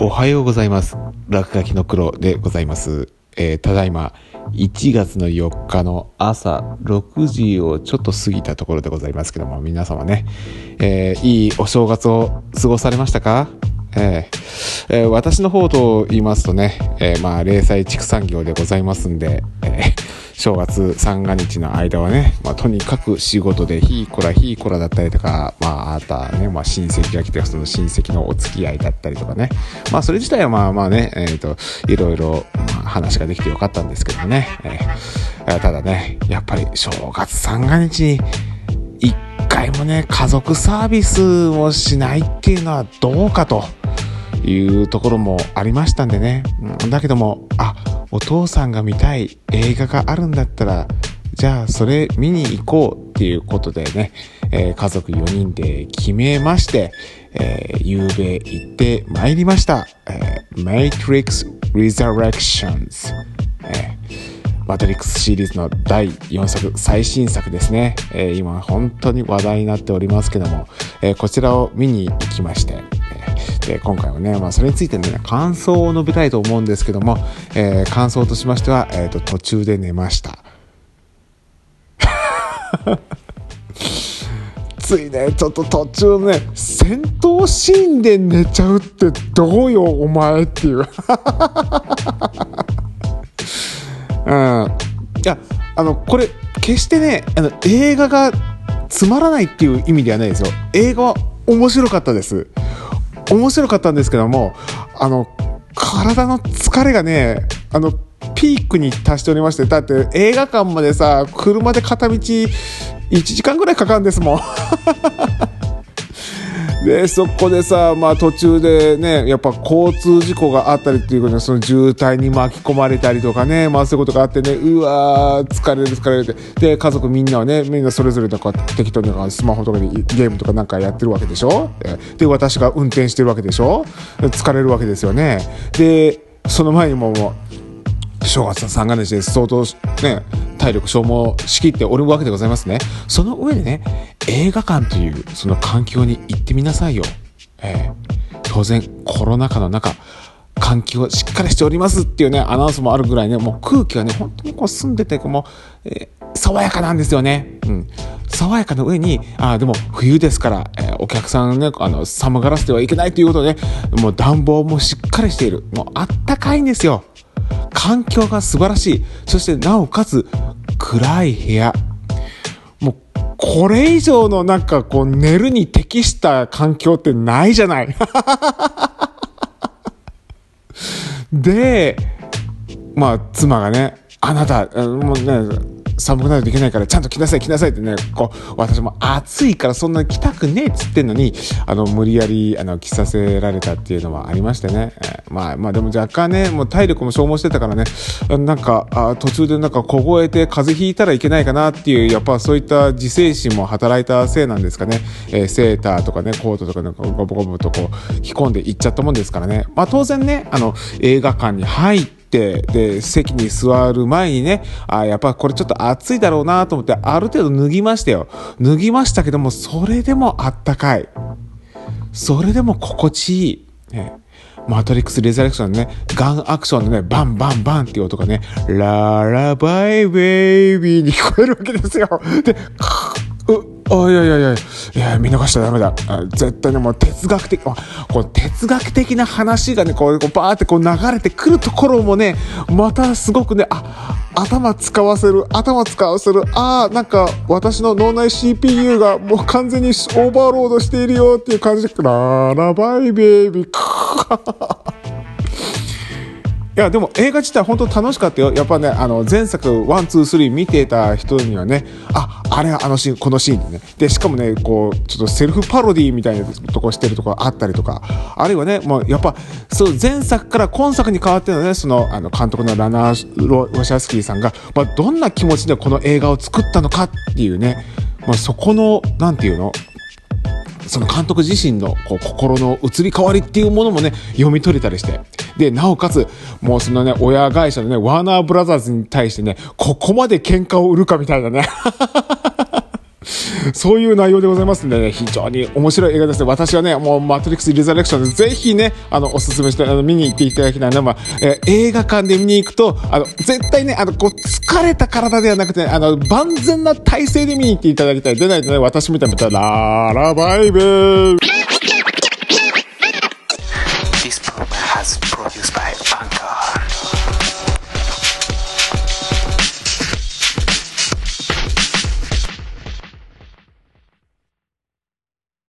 おはようございます。落書きの黒でございます。えーただいま1月の4日の朝6時をちょっと過ぎたところでございますけども、皆様ね、えーいいお正月を過ごされましたか？えーえー私の方と言いますとね、えーまあ、零細畜産業でございますんで、正月三が日の間はね、まあ、とにかく仕事でひいこらひいこらだったりとか、まあ、あとはね、まあ、親戚が来て、その親戚のお付き合いだったりとかね。まあ、それ自体はまあまあね、えっ、と、いろいろ、まあ、話ができてよかったんですけどね。えーただね、やっぱり正月三が日に、一回もね、家族サービスをしないっていうのはどうかというところもありましたんでね。だけども、あ、お父さんが見たい映画があるんだったら、じゃあそれ見に行こうっていうことでね、えー家族4人で決めまして、えー、夕べ行ってまいりました。えー、Matrix Resurrections。えーマトリックスシリーズの第4作、最新作ですね。えー今本当に話題になっておりますけども、えーこちらを見に行きまして、で今回はね、まあ、それについてね、感想を述べたいと思うんですけども、えー感想としましては、えーと、途中で寝ました。ついね、ちょっと途中ね、戦闘シーンで寝ちゃうってどうよ、お前っていう。うん。いや、あの、これ、決してね、あの、映画がつまらないっていう意味ではないですよ。映画は面白かったです。面白かったんですけども、あの、体の疲れがね、あの、ピークに達しておりまして、だって映画館までさ、車で片道1時間ぐらいかかるんですもん。でそこでさ、まあ、途中でねやっぱ交通事故があったりっていうことでその渋滞に巻き込まれたりとかね、まあ、そういうことがあってねうわー疲れる疲れるって。で家族みんなはねみんなそれぞれなんか適当にスマホとかでゲームとかなんかやってるわけでしょ？で私が運転してるわけでしょ？疲れるわけですよね。でその前にももう正月の三が日で相当ね、体力消耗しきっておるわけでございますね。その上でね、映画館というその環境に行ってみなさいよ。ええ当然コロナ禍の中、環境しっかりしておりますっていうね、アナウンスもあるぐらいね、もう空気がね、本当にこう澄んでて、もう、えー爽やかなんですよね。うん。爽やかな上に、あーでも冬ですから、えーお客さんね、あの、寒がらせてはいけないということでね、もう暖房もしっかりしている。もうあったかいんですよ。環境が素晴らしい。そしてなおかつ暗い部屋。もうこれ以上のなんかこう寝るに適した環境ってないじゃない。で、まあ妻がね、あなた、もうね、寒くないといけないからちゃんと着なさい着なさいってね、こう、私も暑いからそんなに着たくねえっつってんのに、あの、無理やり、あの、着させられたっていうのはありましてね。えーまあ、まあでも若干ね、もう体力も消耗してたからね、なんか、あ途中でなんか凍えて風邪ひいたらいけないかなっていう、やっぱそういった自制心も働いたせいなんですかね。えーセーターとかね、コートとかなんかゴボゴボとこう、着込んでいっちゃったもんですからね。まあ当然ね、あの、映画館に入って、で、席に座る前にね、あやっぱこれちょっと暑いだろうなと思って、ある程度脱ぎましたよ。脱ぎましたけども、それでもあったかい。それでも心地いい。ねマトリックス・レザレクションのね、ガンアクションのね、バンバンバンっていう音がね、ララバイベイビーに聞こえるわけですよ。で、カー、あ、いやいやいや、いや、見逃しちゃダメだ。絶対ね、もう哲学的、あこう哲学的な話がね、こう、こうバーってこう流れてくるところもね、またすごくね、あ、頭使わせる、頭使わせる、ああ、なんか私の脳内 CPU がもう完全にオーバーロードしているよっていう感じで、ララバイベイビ、ーいやでも映画自体本当楽しかったよ。やっぱねあの前作 one two three 見てた人にはねああれはあのシーンこのシーンでね。でしかもねこうちょっとセルフパロディみたいなとこしてるとこあったりとかあるいはねもうやっぱそう前作から今作に変わってのねそのあの監督のラナ・ウォシャウスキーさんが、まあ、どんな気持ちでこの映画を作ったのかっていうね、まあ、そこのなんていうのその監督自身のこう心の移り変わりっていうものもね、読み取れたりして。で、なおかつ、もうそのね、親会社のね、ワーナーブラザーズに対してね、ここまで喧嘩を売るかみたいなね。そういう内容でございますんでね、非常に面白い映画ですね。私はね、もうマトリックス・リザレクションでぜひね、あの、おすすめして、あの、見に行っていただきたいのは、まあ、えー映画館で見に行くと、あの、絶対ね、あの、こう、疲れた体ではなくて、あの、万全な体勢で見に行っていただきたい。でないとね、私みたいに、ラーラバイブー